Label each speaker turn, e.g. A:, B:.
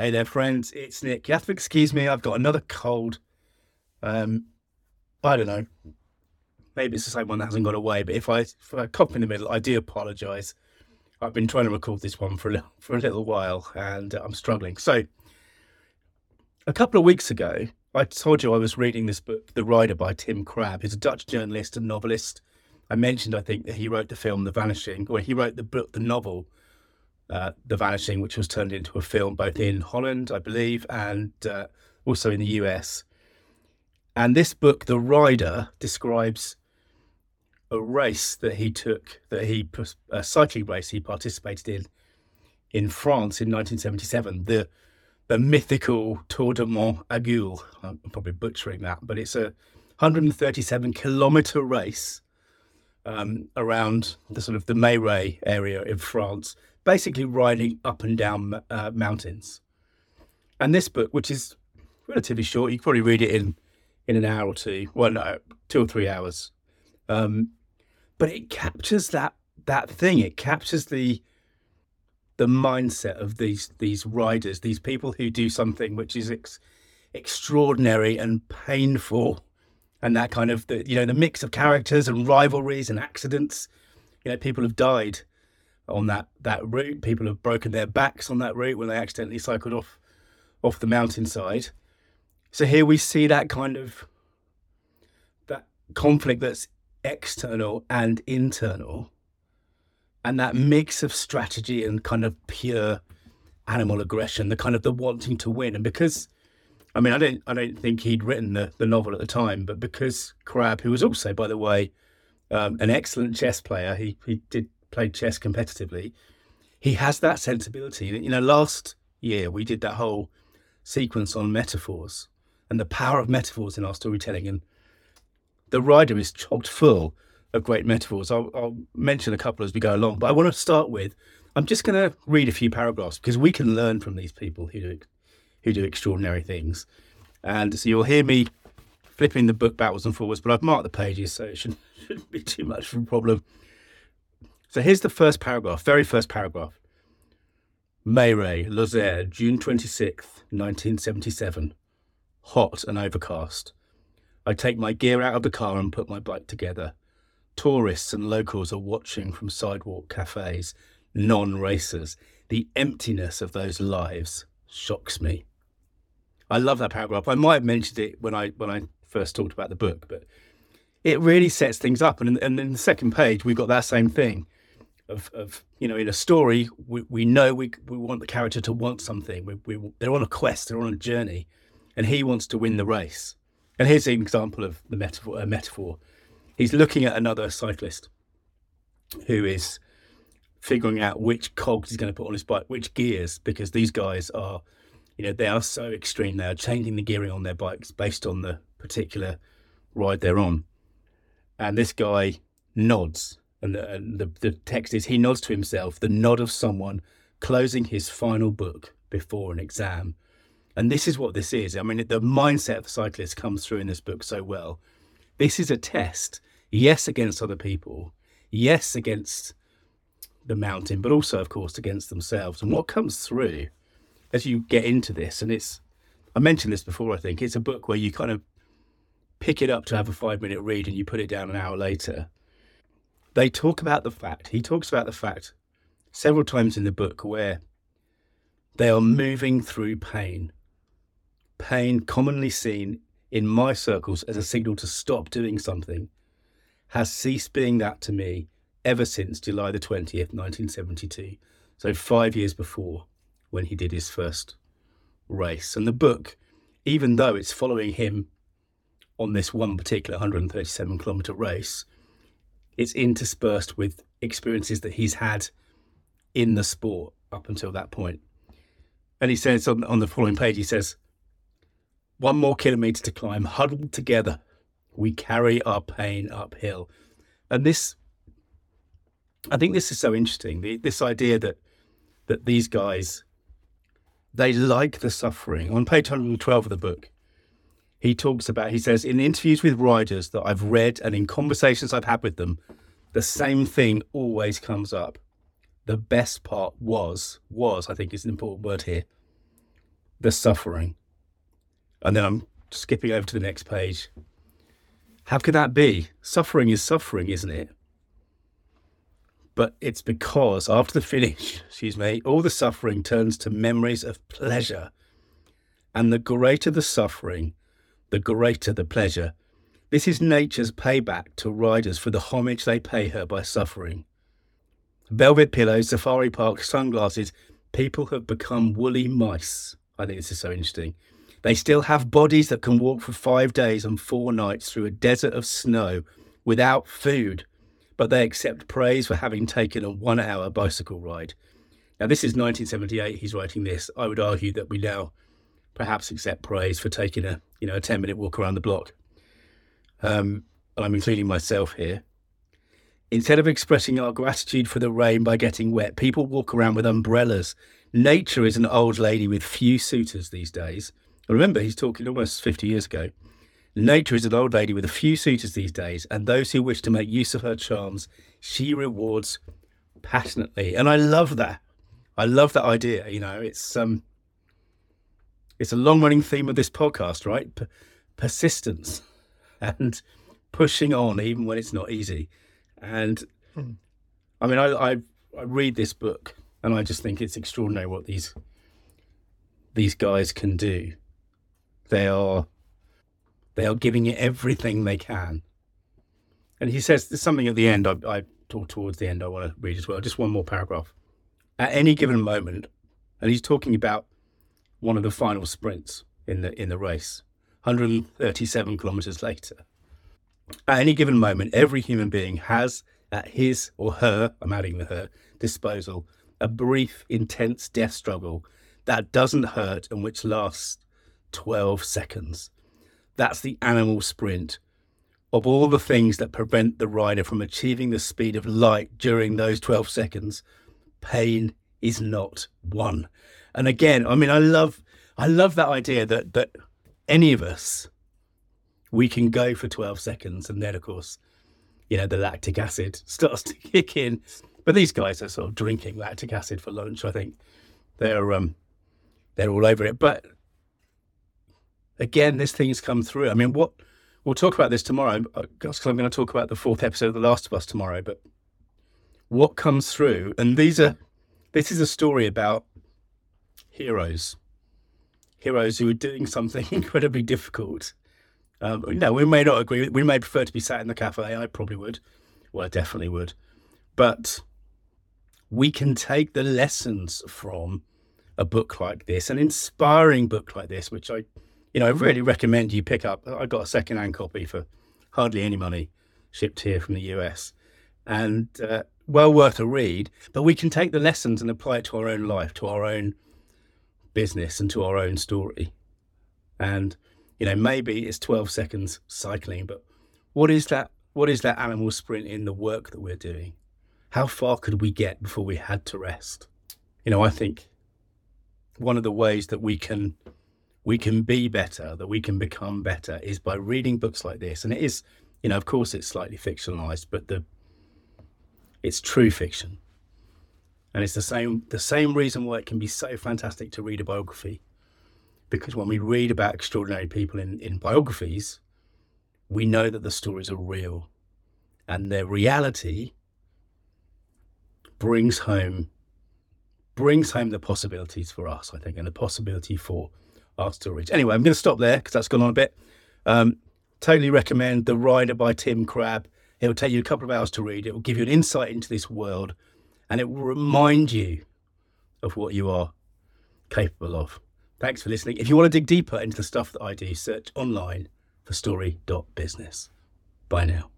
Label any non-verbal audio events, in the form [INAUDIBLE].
A: Hey there, friends. It's Nick. You have to excuse me. I've got another cold. Um, I don't know. Maybe it's the same one that hasn't gone away. But if I, if I cough in the middle, I do apologise. I've been trying to record this one for a little, [LAUGHS] for a little while, and uh, I'm struggling. So, a couple of weeks ago, I told you I was reading this book, The Rider by Tim Krabbé. He's a Dutch journalist and novelist. I mentioned, I think, that he wrote the film The Vanishing, or he wrote the book, the novel uh, The Vanishing, which was turned into a film both in Holland, I believe, and uh, also in the US. And this book, The Rider, describes a race that he took, that he a cycling race he participated in in France in 1977. The the mythical Tour de Mont Aiguille. I'm probably butchering that, but it's a 137 kilometer race um, around the sort of the Meyrueis area in France, basically riding up and down uh, mountains. And this book, which is relatively short, you can probably read it in in an hour or two. Well, no, two or three hours. Um, but it captures that that thing. It captures the the mindset of these these riders, these people who do something which is ex- extraordinary and painful, and that kind of the you know the mix of characters and rivalries and accidents. You know, people have died on that that route. People have broken their backs on that route when they accidentally cycled off off the mountainside. So here we see that kind of that conflict that's external and internal, and that mix of strategy and kind of pure animal aggression, the kind of the wanting to win. And because, I mean, I don't, I don't think he'd written the, the novel at the time, but because Krabbé, who was also, by the way, um, an excellent chess player, he he did play chess competitively. He has that sensibility. You know, last year we did that whole sequence on metaphors and the power of metaphors in our storytelling. And the rider is chocked full of great metaphors. I'll, I'll mention a couple as we go along, but I want to start with I'm just going to read a few paragraphs because we can learn from these people who do who do extraordinary things. And so you'll hear me flipping the book backwards and forwards, but I've marked the pages, so it shouldn't, [LAUGHS] shouldn't be too much of a problem. So here's the first paragraph, very first paragraph. Meyrueis, Lozère, June 26th, 1977 hot and overcast. I take my gear out of the car and put my bike together. Tourists and locals are watching from sidewalk cafes, non racers. The emptiness of those lives shocks me. I love that paragraph. I might have mentioned it when I when I first talked about the book, but it really sets things up. And in, and in the second page, we've got that same thing of, of you know, in a story, we, we know we, we want the character to want something. We, we, they're on a quest, they're on a journey and he wants to win the race. And here's an example of the metaphor. A metaphor. He's looking at another cyclist who is figuring out which cogs he's going to put on his bike, which gears, because these guys are, you know, they are so extreme. They are changing the gearing on their bikes based on the particular ride they're on. And this guy nods, and the, and the, the text is he nods to himself, the nod of someone closing his final book before an exam and this is what this is. I mean, the mindset of the cyclist comes through in this book so well. This is a test, yes, against other people, yes, against the mountain, but also, of course, against themselves. And what comes through as you get into this, and it's, I mentioned this before, I think, it's a book where you kind of pick it up to have a five minute read and you put it down an hour later. They talk about the fact, he talks about the fact several times in the book where they are moving through pain pain commonly seen in my circles as a signal to stop doing something has ceased being that to me ever since July the 20th, 1972. So, five years before when he did his first race. And the book, even though it's following him on this one particular 137 kilometer race, it's interspersed with experiences that he's had in the sport up until that point. And he says on, on the following page, he says, one more kilometre to climb, huddled together. We carry our pain uphill. And this, I think this is so interesting. The, this idea that that these guys, they like the suffering. On page 112 of the book, he talks about, he says, in interviews with riders that I've read and in conversations I've had with them, the same thing always comes up. The best part was, was, I think is an important word here, the suffering. And then I'm skipping over to the next page. How could that be? Suffering is suffering, isn't it? But it's because after the finish, [LAUGHS] excuse me, all the suffering turns to memories of pleasure. And the greater the suffering, the greater the pleasure. This is nature's payback to riders for the homage they pay her by suffering. Velvet pillows, safari park, sunglasses, people have become woolly mice. I think this is so interesting. They still have bodies that can walk for five days and four nights through a desert of snow without food, but they accept praise for having taken a one hour bicycle ride. Now, this is 1978. He's writing this. I would argue that we now perhaps accept praise for taking a you know a 10 minute walk around the block. Um, and I'm including myself here. Instead of expressing our gratitude for the rain by getting wet, people walk around with umbrellas. Nature is an old lady with few suitors these days. Remember, he's talking almost 50 years ago. Nature is an old lady with a few suitors these days, and those who wish to make use of her charms, she rewards passionately. And I love that. I love that idea. You know, it's um, it's a long running theme of this podcast, right? P- persistence [LAUGHS] and pushing on even when it's not easy. And hmm. I mean, I, I, I read this book and I just think it's extraordinary what these these guys can do. They are they are giving it everything they can. And he says there's something at the end. I, I talk towards the end. I want to read as well. Just one more paragraph. At any given moment, and he's talking about one of the final sprints in the in the race. 137 kilometers later. At any given moment, every human being has at his or her, I'm adding the her, disposal, a brief, intense death struggle that doesn't hurt and which lasts 12 seconds. That's the animal sprint. Of all the things that prevent the rider from achieving the speed of light during those 12 seconds, pain is not one. And again, I mean, I love, I love that idea that that any of us, we can go for 12 seconds, and then of course, you know, the lactic acid [LAUGHS] starts to kick in. But these guys are sort of drinking lactic acid for lunch. I think they're um, they're all over it. But again, this thing's come through. I mean, what we'll talk about this tomorrow because I'm going to talk about the fourth episode of The Last of Us tomorrow. But what comes through, and these are this is a story about heroes, heroes who are doing something [LAUGHS] incredibly difficult. Um, no, we may not agree. We may prefer to be sat in the cafe. I probably would. Well, I definitely would. But we can take the lessons from a book like this, an inspiring book like this, which I, you know, I really recommend you pick up. I got a second-hand copy for hardly any money, shipped here from the US, and uh, well worth a read. But we can take the lessons and apply it to our own life, to our own business, and to our own story. And you know, maybe it's 12 seconds cycling, but what is that? What is that animal sprint in the work that we're doing? How far could we get before we had to rest? You know, I think one of the ways that we can we can be better, that we can become better, is by reading books like this. And it is, you know, of course, it's slightly fictionalized, but the it's true fiction, and it's the same the same reason why it can be so fantastic to read a biography. Because when we read about extraordinary people in, in biographies, we know that the stories are real. And their reality brings home brings home the possibilities for us, I think, and the possibility for our stories. Anyway, I'm going to stop there because that's gone on a bit. Um, totally recommend The Rider by Tim Krabbé. It will take you a couple of hours to read. It will give you an insight into this world and it will remind you of what you are capable of. Thanks for listening. If you want to dig deeper into the stuff that I do, search online for story.business. Bye now.